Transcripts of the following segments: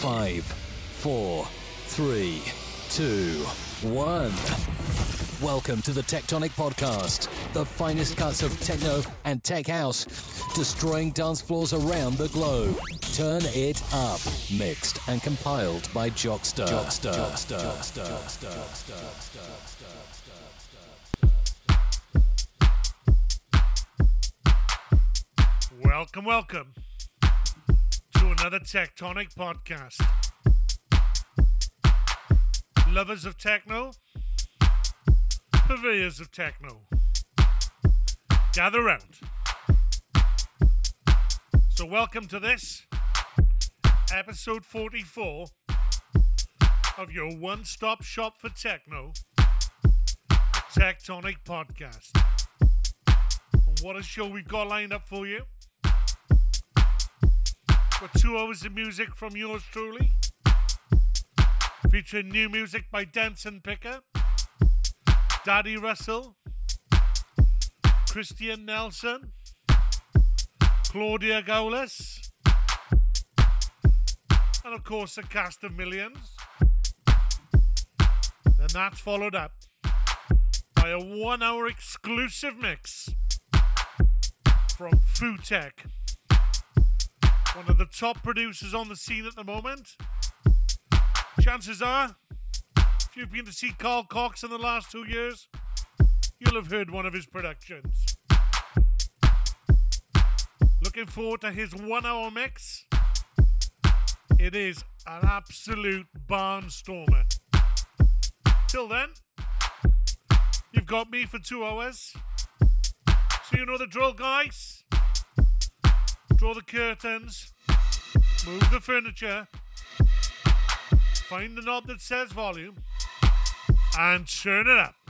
Five, four, three, two, one. Welcome to the Tectonic Podcast, the finest cuts of techno and tech house, destroying dance floors around the globe. Turn it up. Mixed and compiled by Jockster. Jockster. Jockster. Jockster. Jockster. Welcome, welcome to another Tectonic podcast. Lovers of techno, purveyors of techno, gather round. So, welcome to this episode 44 of your one stop shop for techno, Tectonic podcast. What a show we've got lined up for you. Got two hours of music from yours truly, featuring new music by Denson Picker, Daddy Russell, Christian Nelson, Claudia Gaulis, and of course a cast of millions. Then that's followed up by a one hour exclusive mix from Futech one of the top producers on the scene at the moment. Chances are, if you've been to see Carl Cox in the last two years, you'll have heard one of his productions. Looking forward to his one hour mix. It is an absolute barnstormer. Till then, you've got me for two hours. So you know the drill, guys draw the curtains, move the furniture, find the knob that says volume, and turn it up.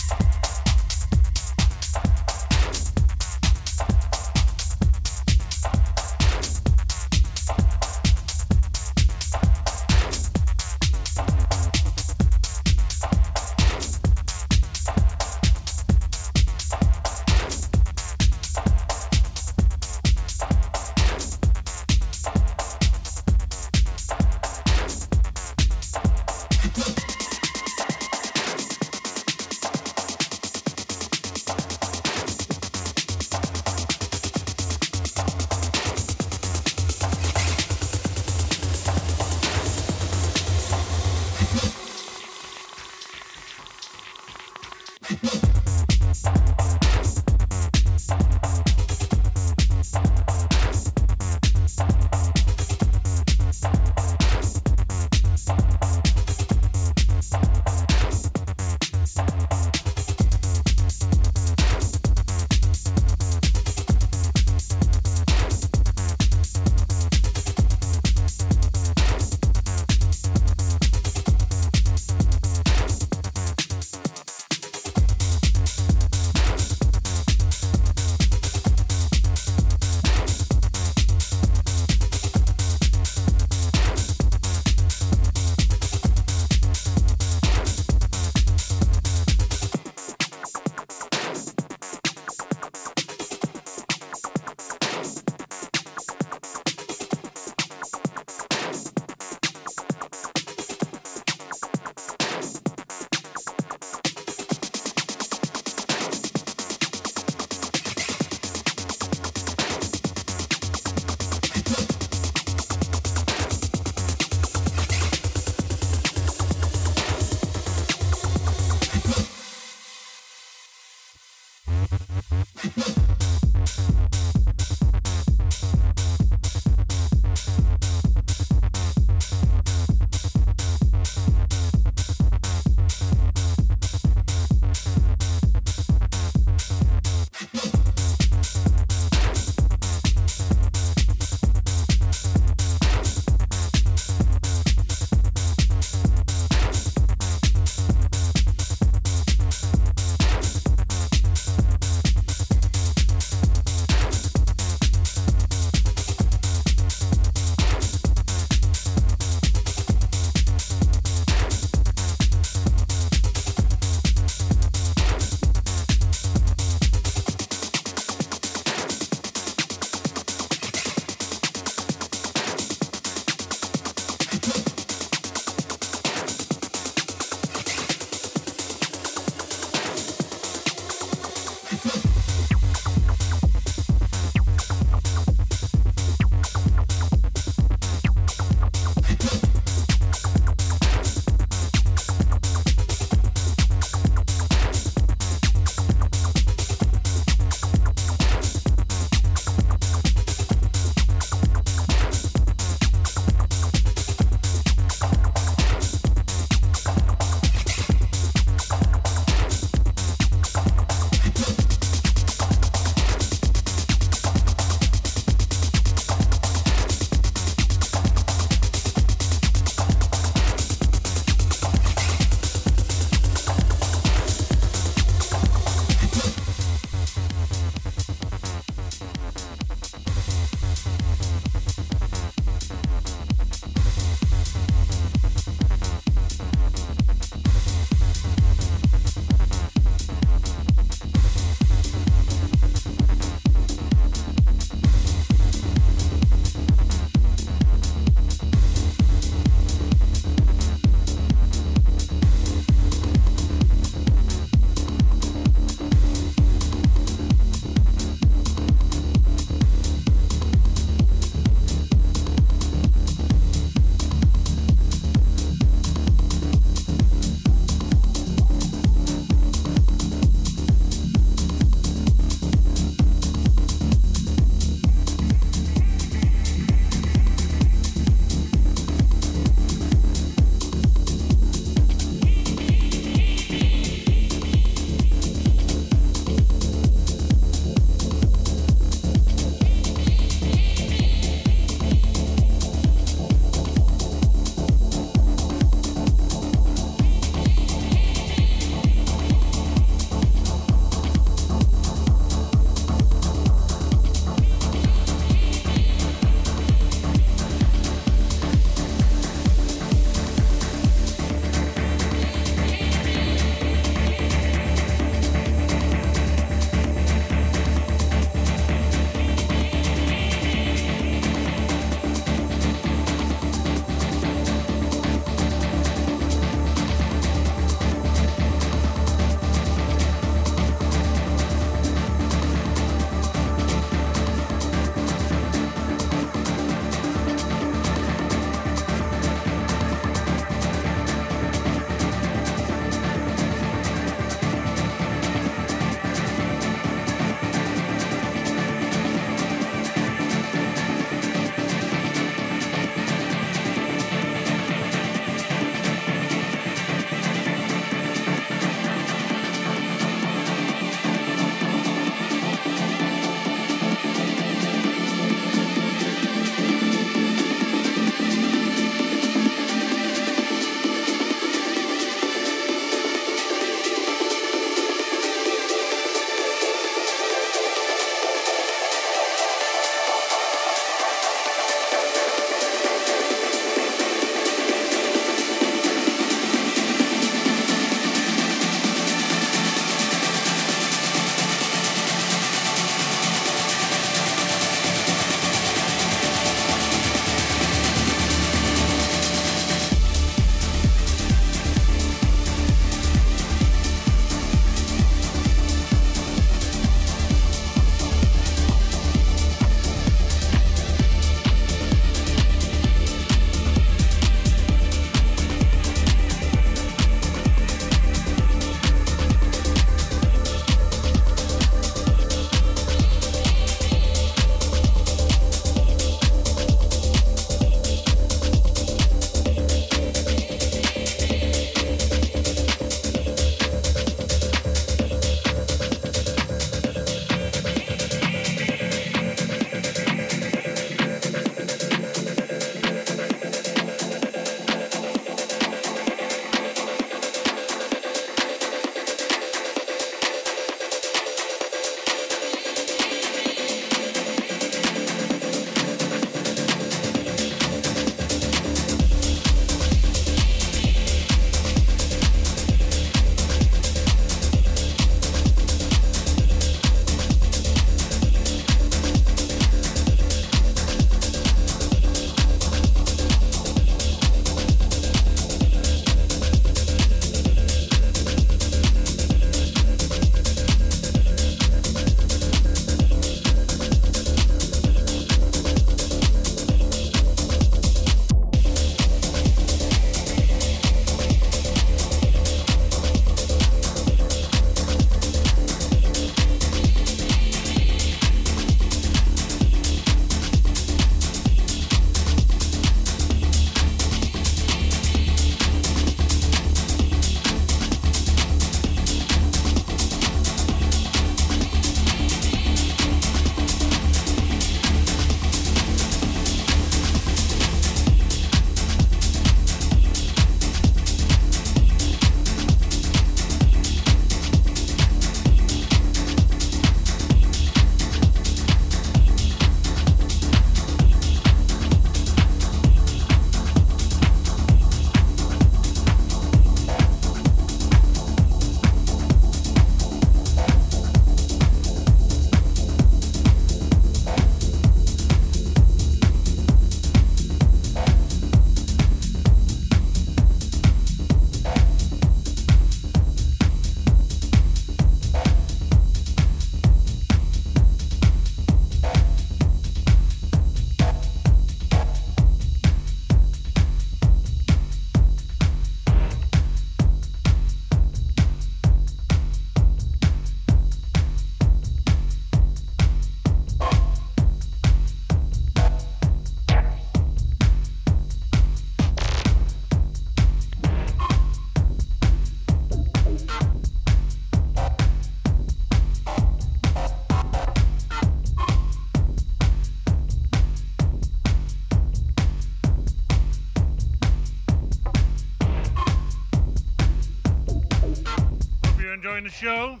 Show?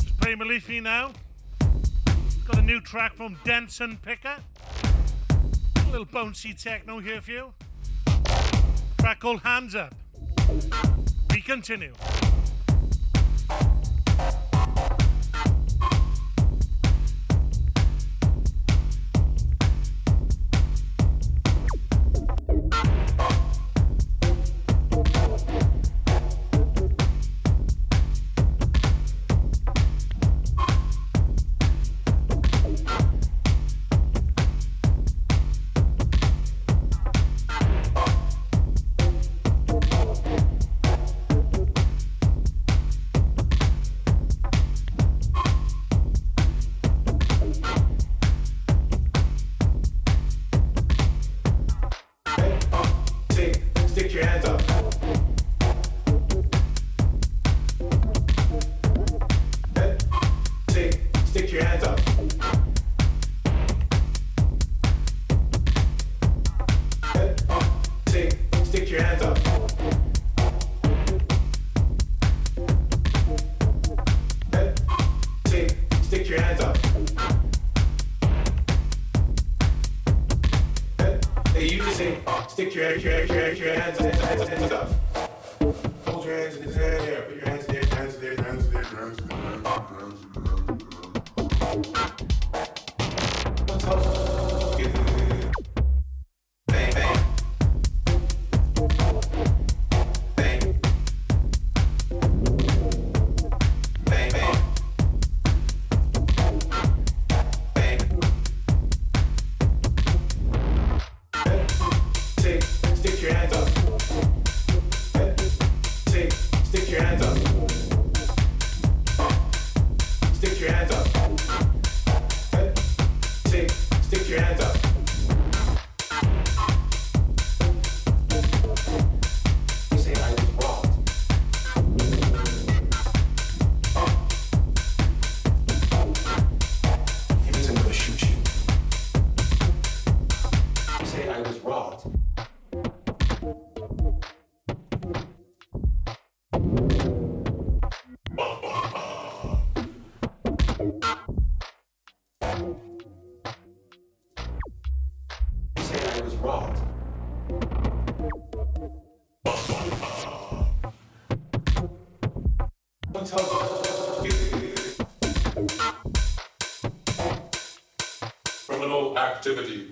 Just playing Malifi now. Got a new track from Denson Picker. A little bouncy techno here for you. Track called Hands Up. We continue. activity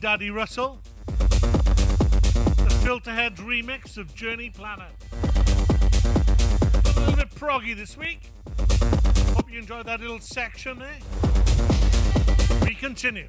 Daddy Russell. The Filterhead remix of Journey Planet. A little bit proggy this week. Hope you enjoyed that little section there. We continue.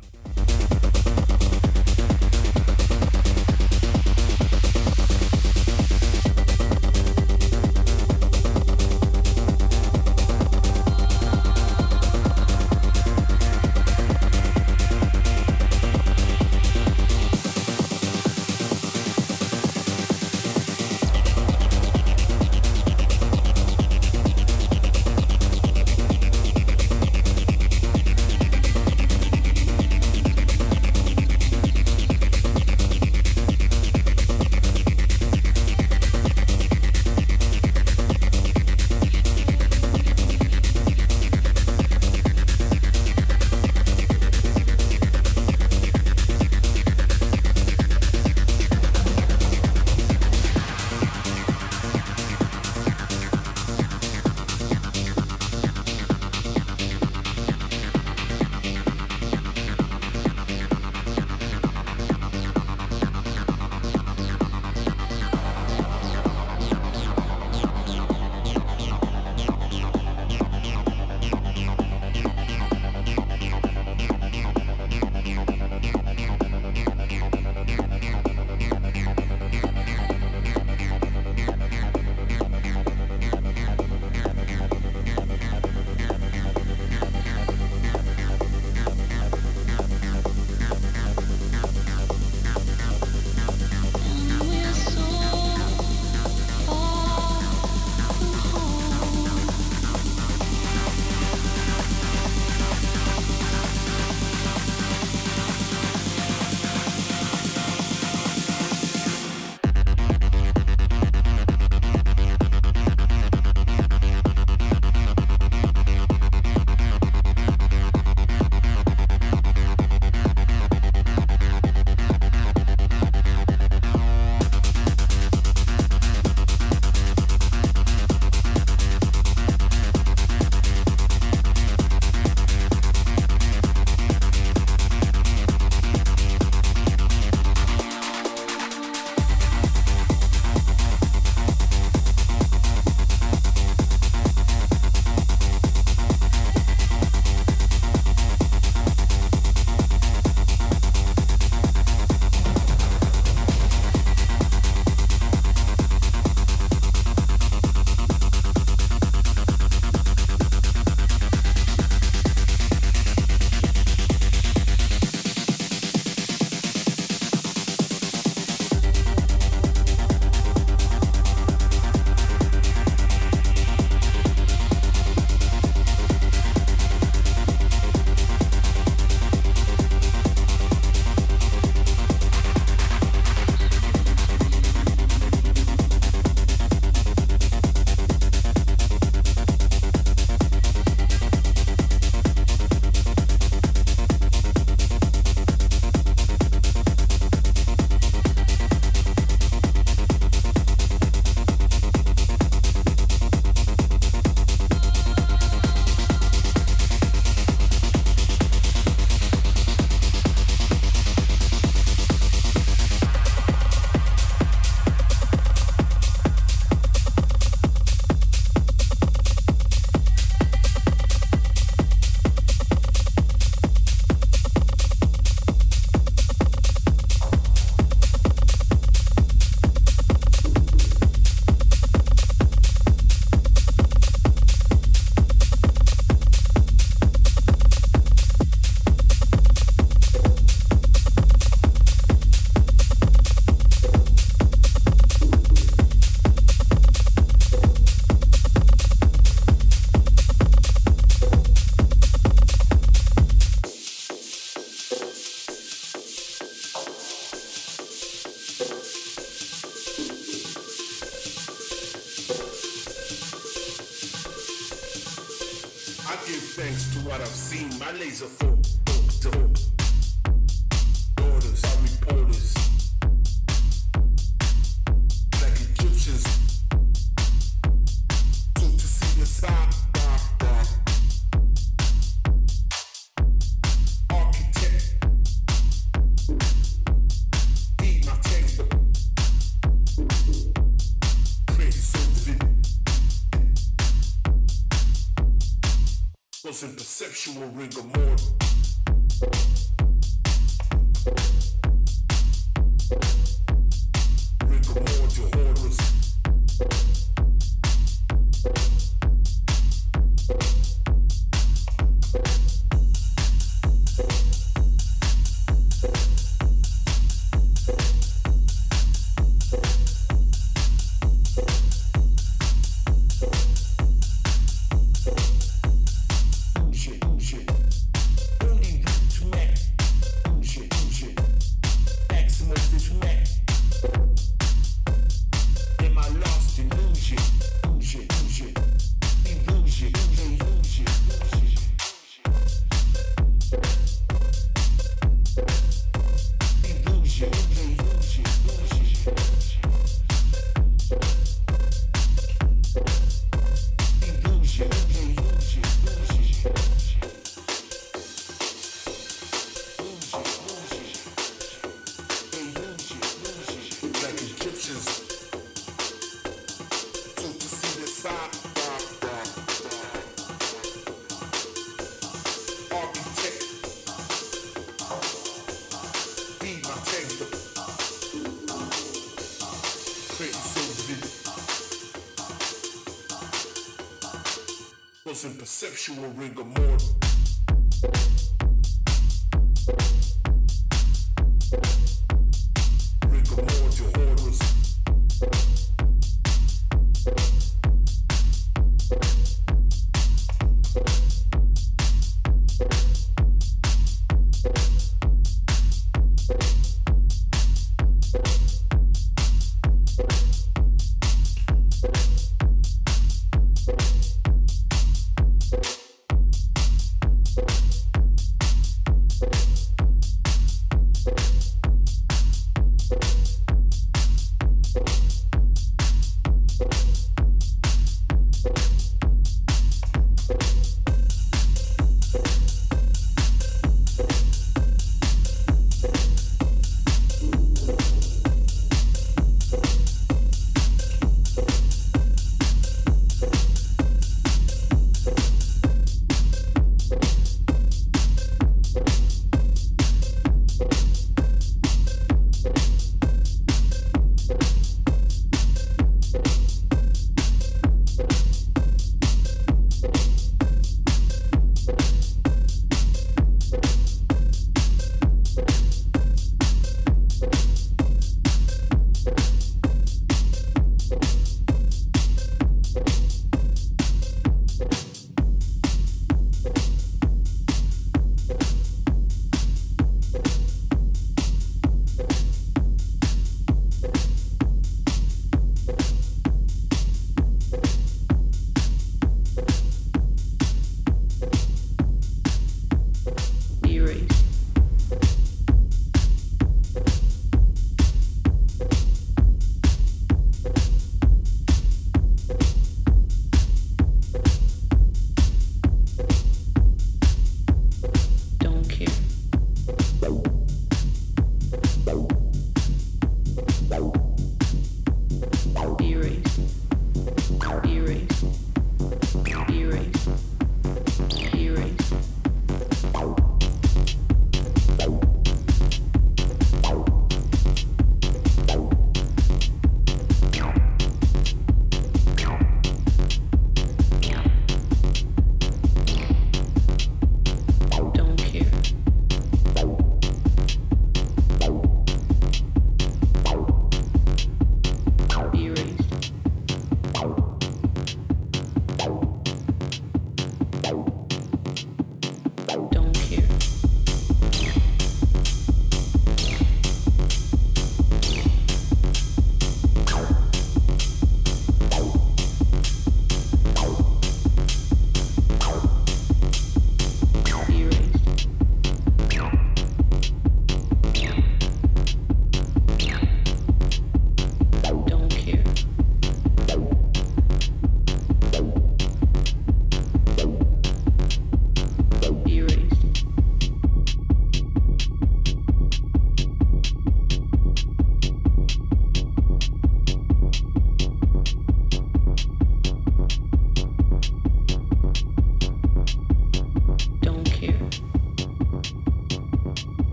Causing perceptual rigor mortis. In rigor mortis.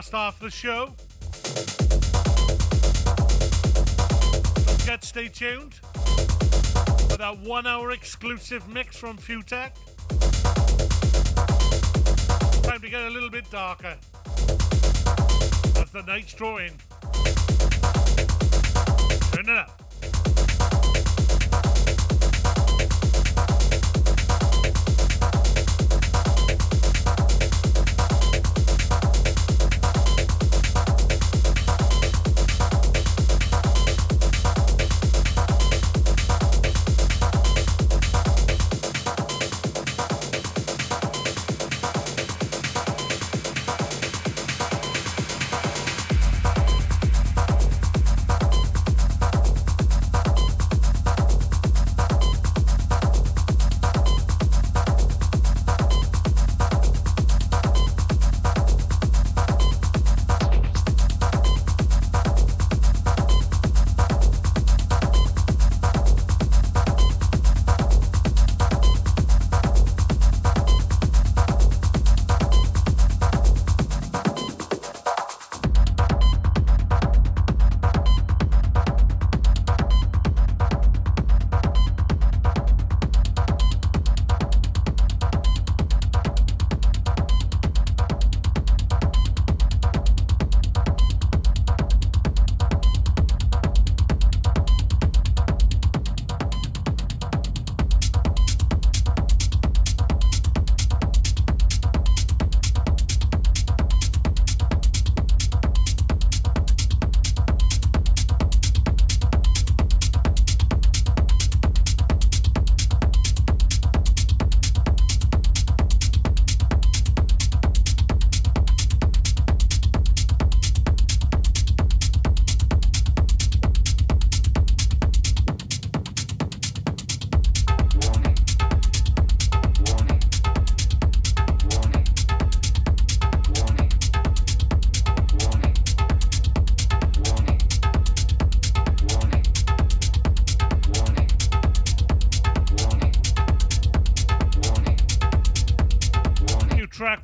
Last half of the show. Don't forget, stay tuned for that one hour exclusive mix from Futech. Time to get a little bit darker as the nights draw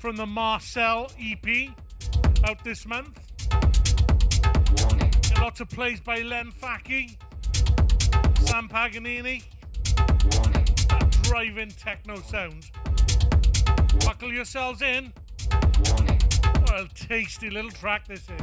from the Marcel EP out this month. Get lots of plays by Len Faki, Sam Paganini. That driving techno sound. Buckle yourselves in. What a tasty little track this is.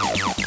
Thank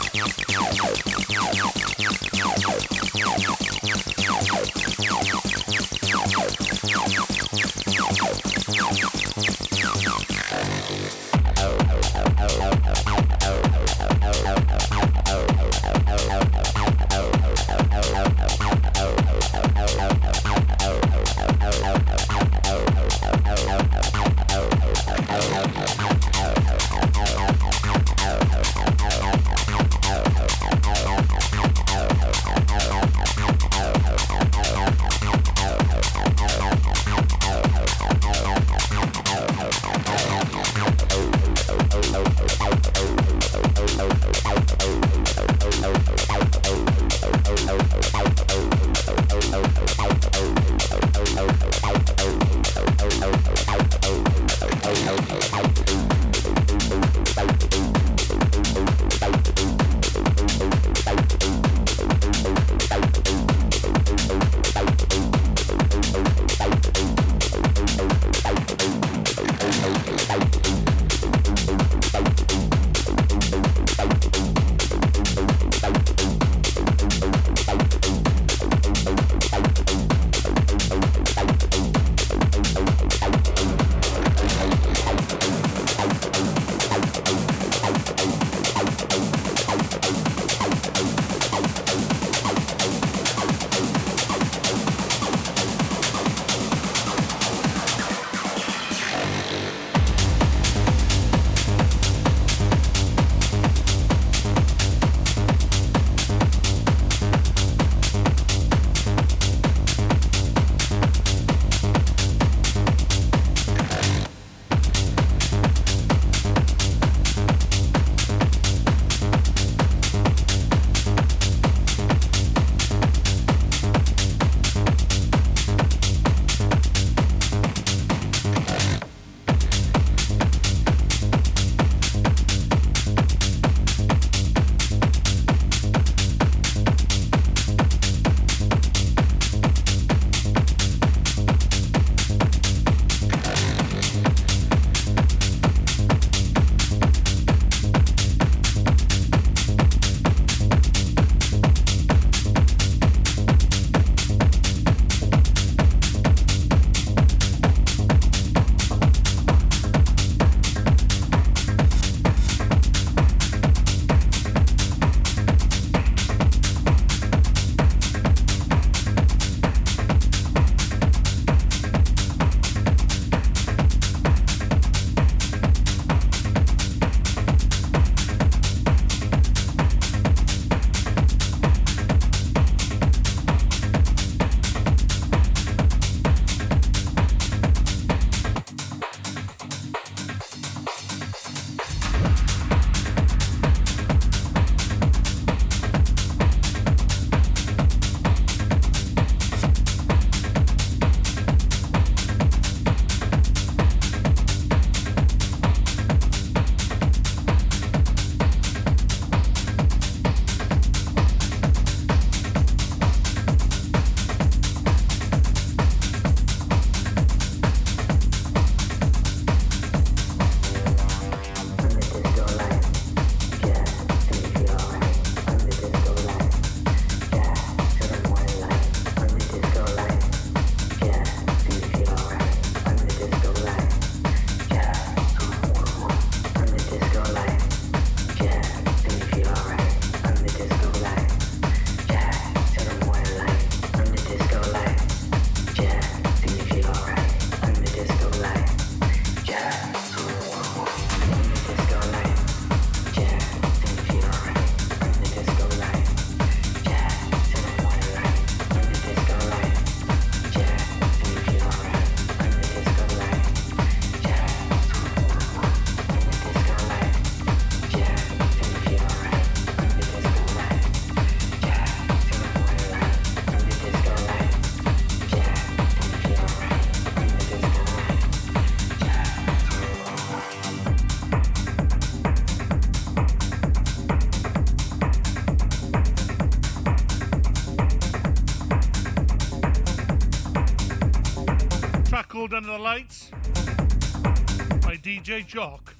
Under the Lights by DJ Jock.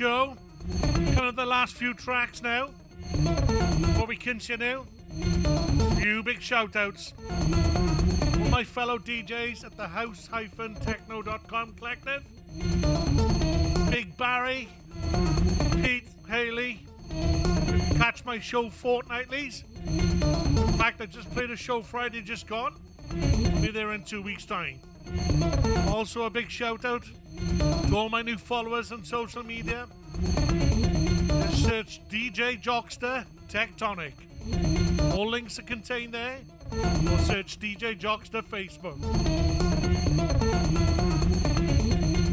Show. Kind of the last few tracks now. Before we continue, few big shout outs. All my fellow DJs at the house-techno.com collective. Big Barry, Pete, Haley. Catch my show fortnightlies. In fact, I just played a show Friday just gone. Be there in two weeks' time. Also, a big shout out to all my new followers on social media. Just search DJ Jockster Tectonic. All links are contained there. Or search DJ Jockster Facebook.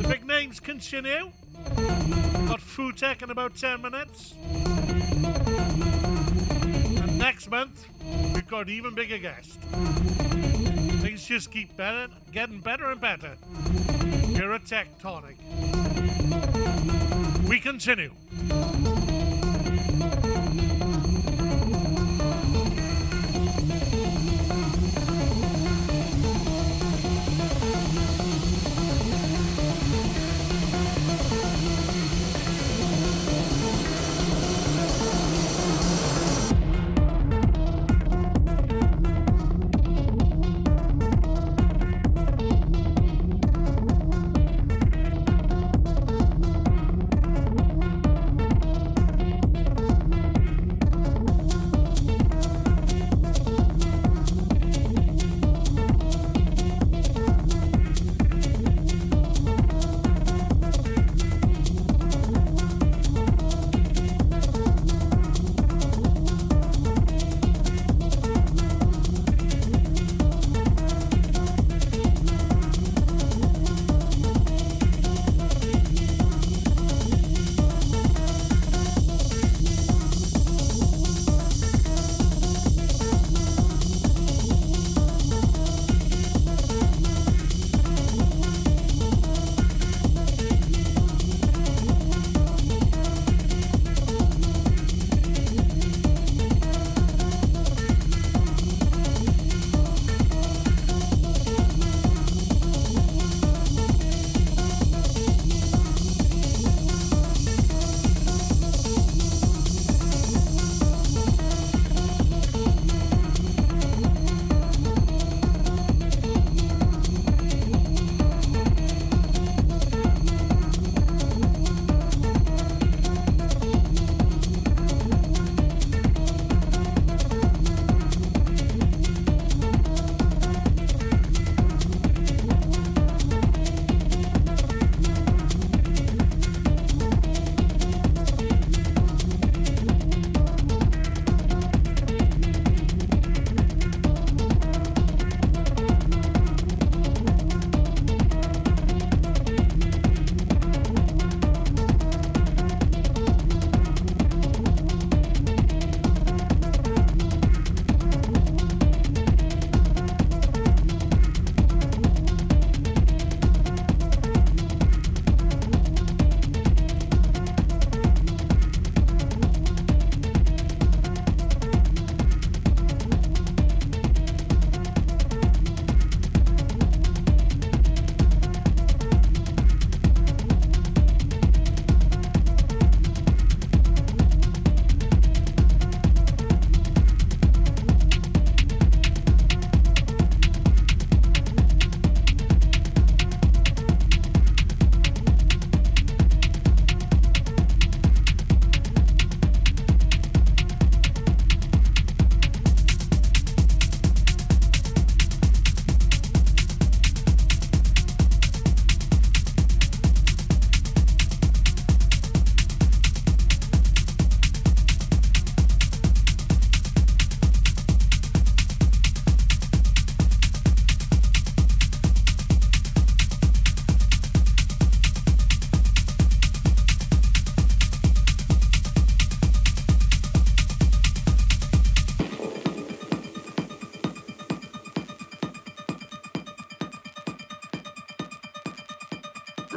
The big names continue. Got Food Tech in about 10 minutes. And next month, we've got even bigger guests. Things just keep better, getting better and better. Here at Tectonic. We continue.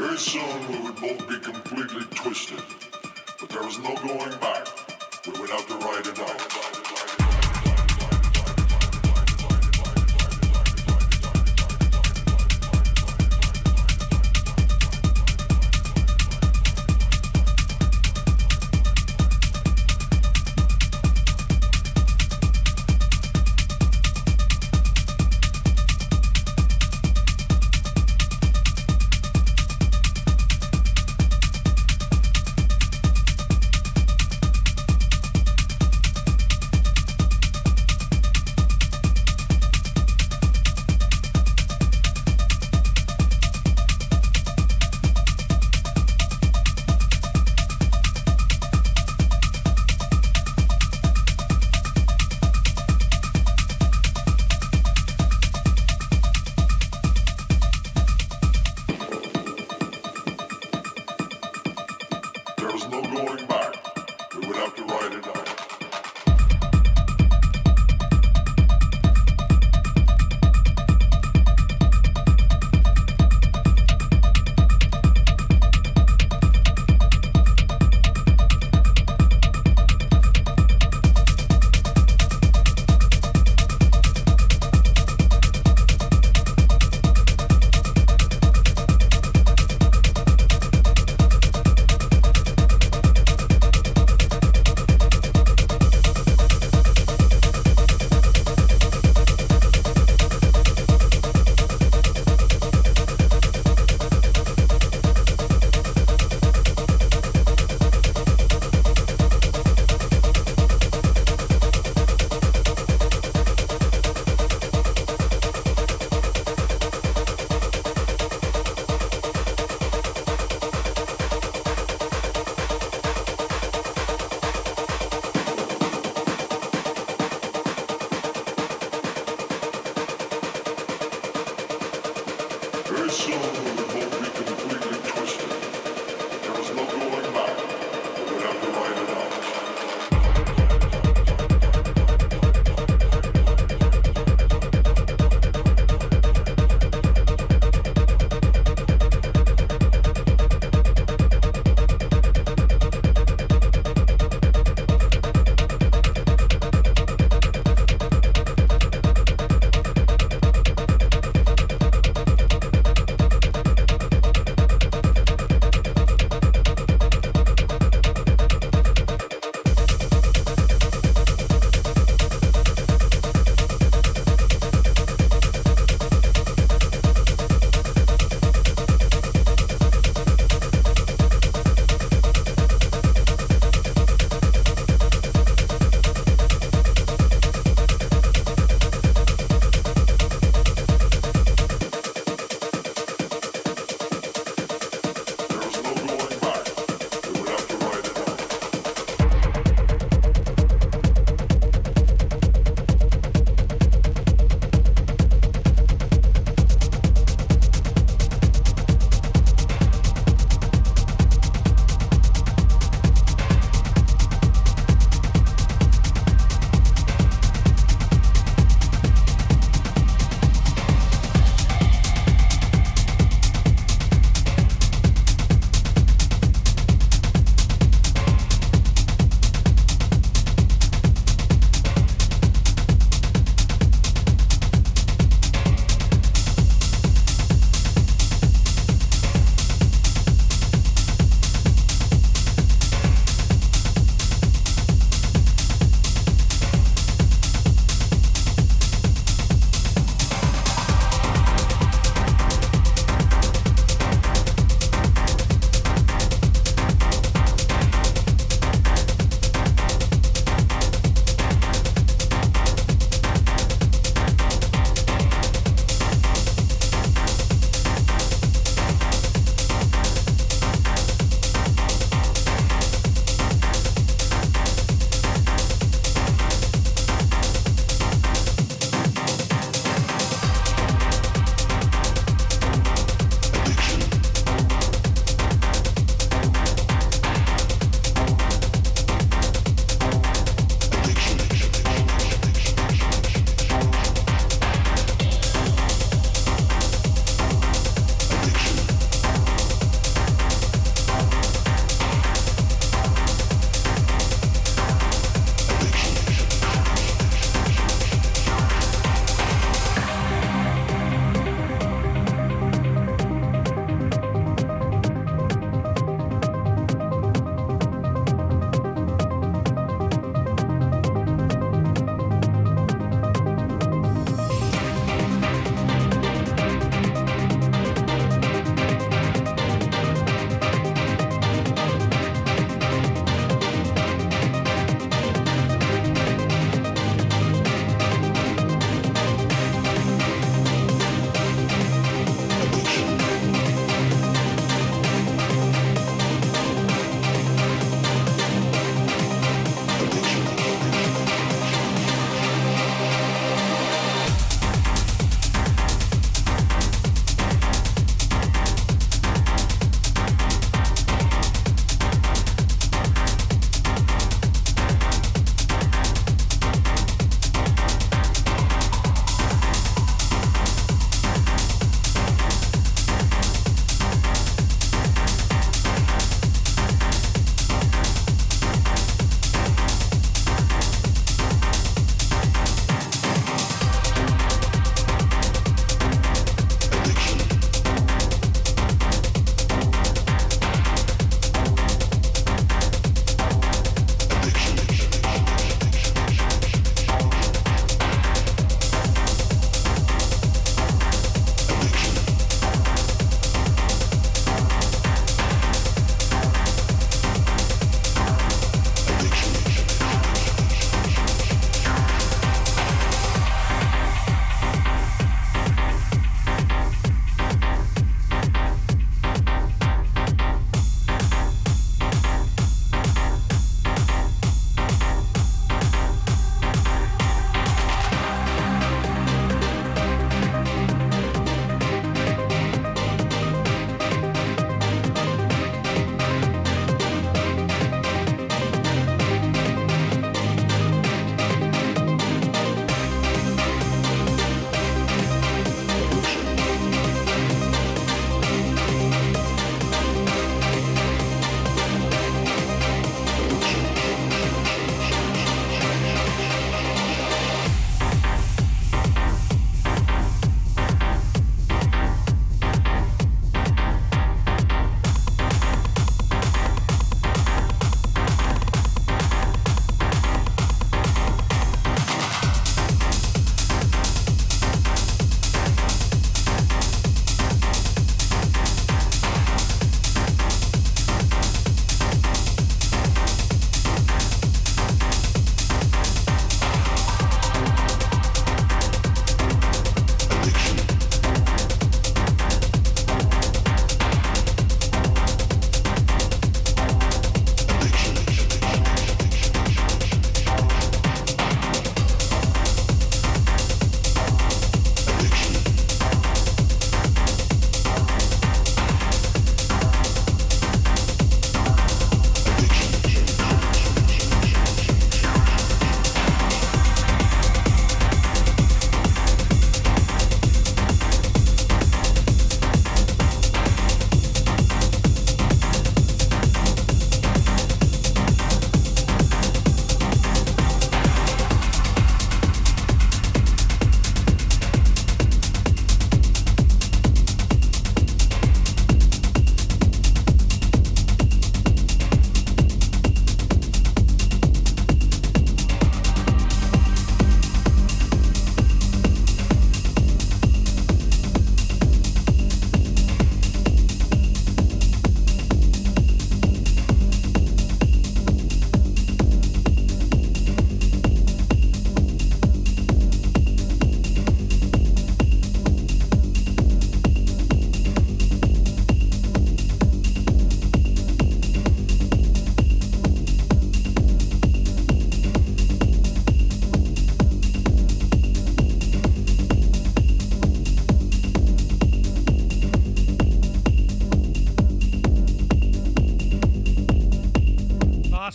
Very soon we would both be completely twisted, but there was no going back. We went out to ride it out.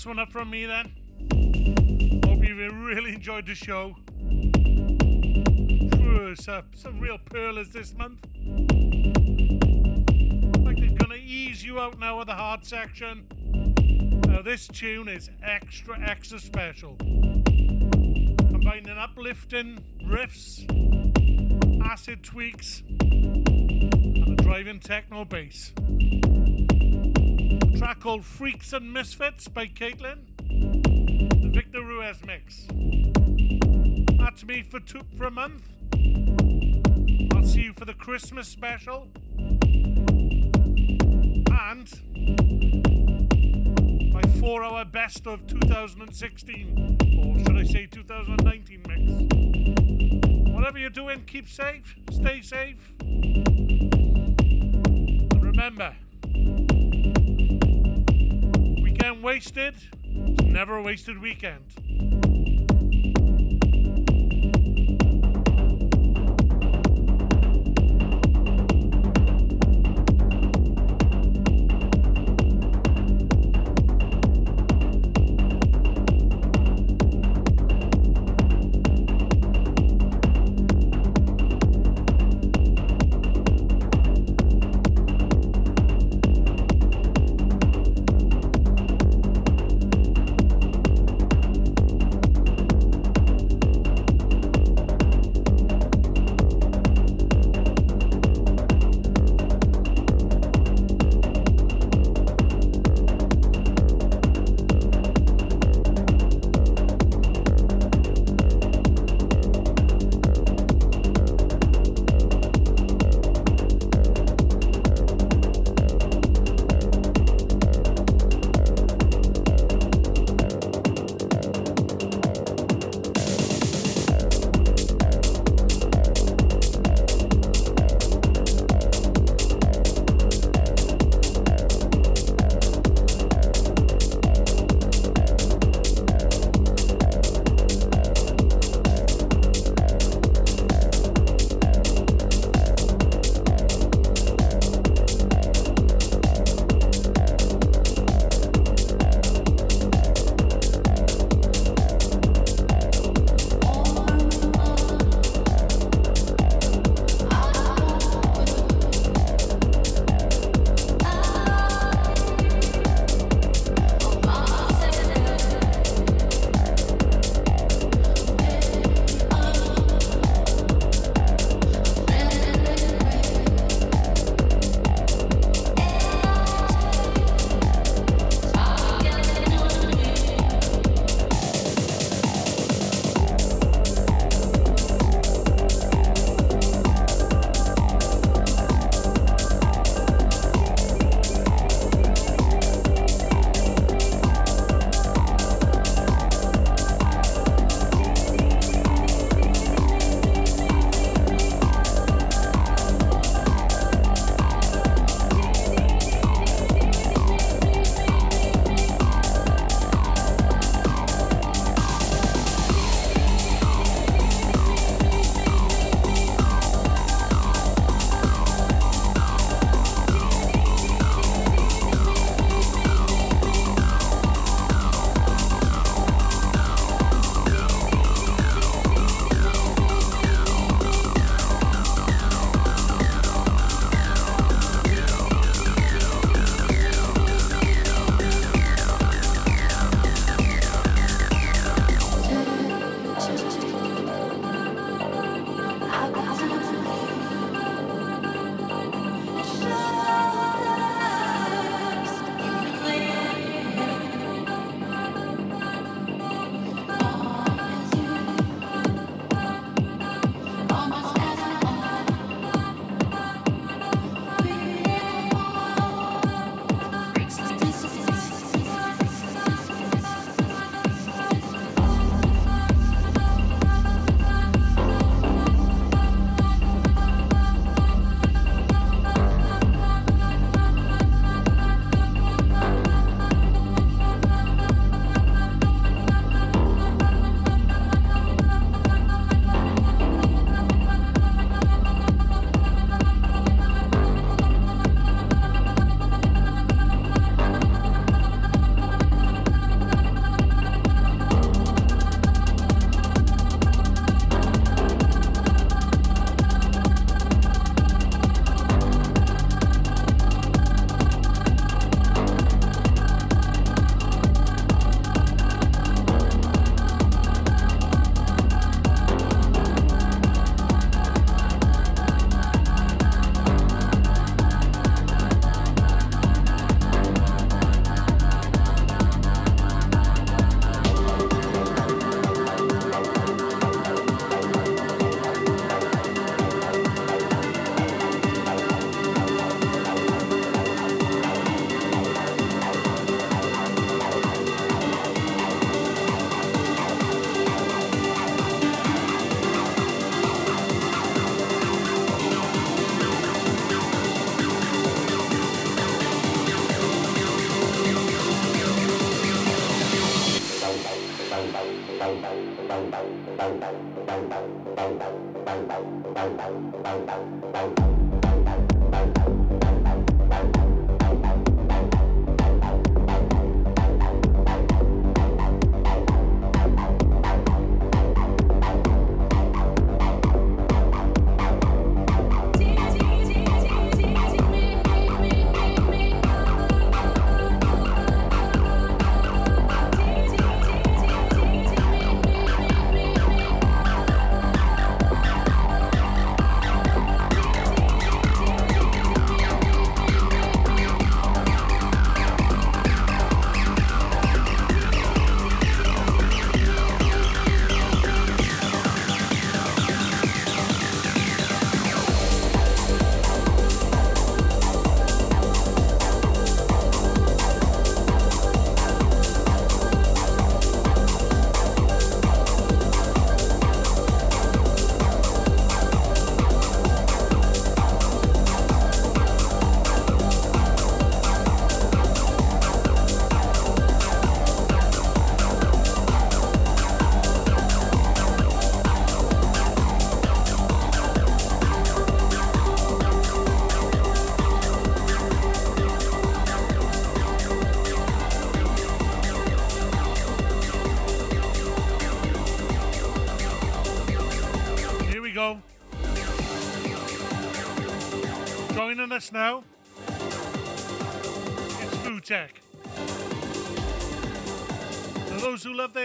One up from me then. Hope you really enjoyed the show. Uh, some real pearlers this month. Like they're gonna ease you out now of the hard section. Now this tune is extra, extra special. Combining uplifting riffs, acid tweaks, and a driving techno bass. A track called Freaks and Misfits by Caitlin. The Victor Ruiz mix. That's me for two, for a month. I'll see you for the Christmas special. And my four hour best of 2016,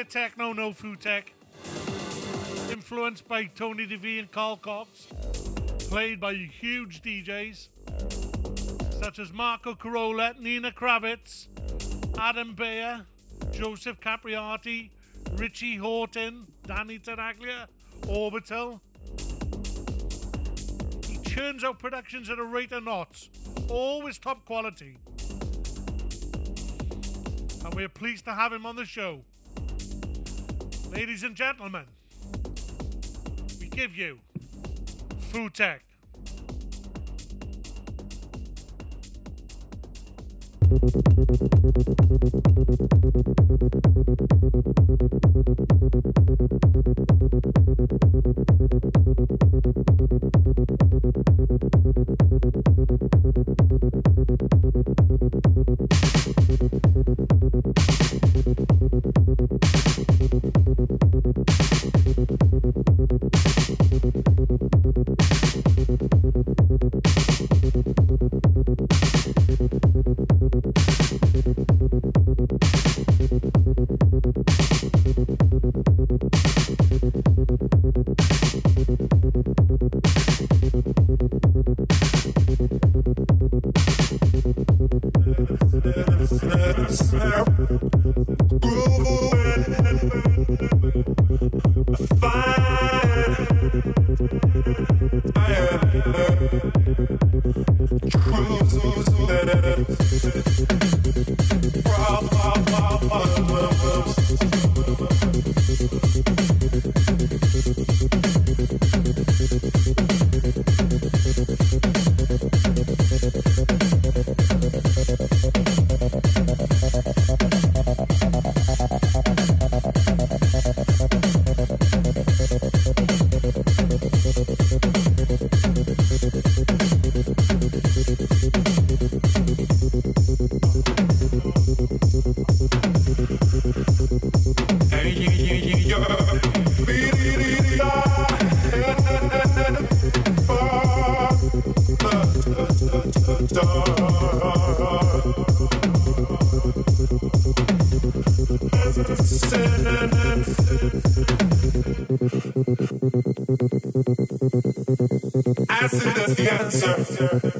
techno no Food tech. Influenced by Tony De Vit and Carl Cox. Played by huge DJs such as Marco Carola, Nina Kraviz, Adam Beyer, Joseph Capriati, Richie Hawtin, Danny Tenaglia, Orbital. He churns out productions at a rate of knots, always top quality. And we're pleased to have him on the show. Ladies and gentlemen, we give you Food Tech. Is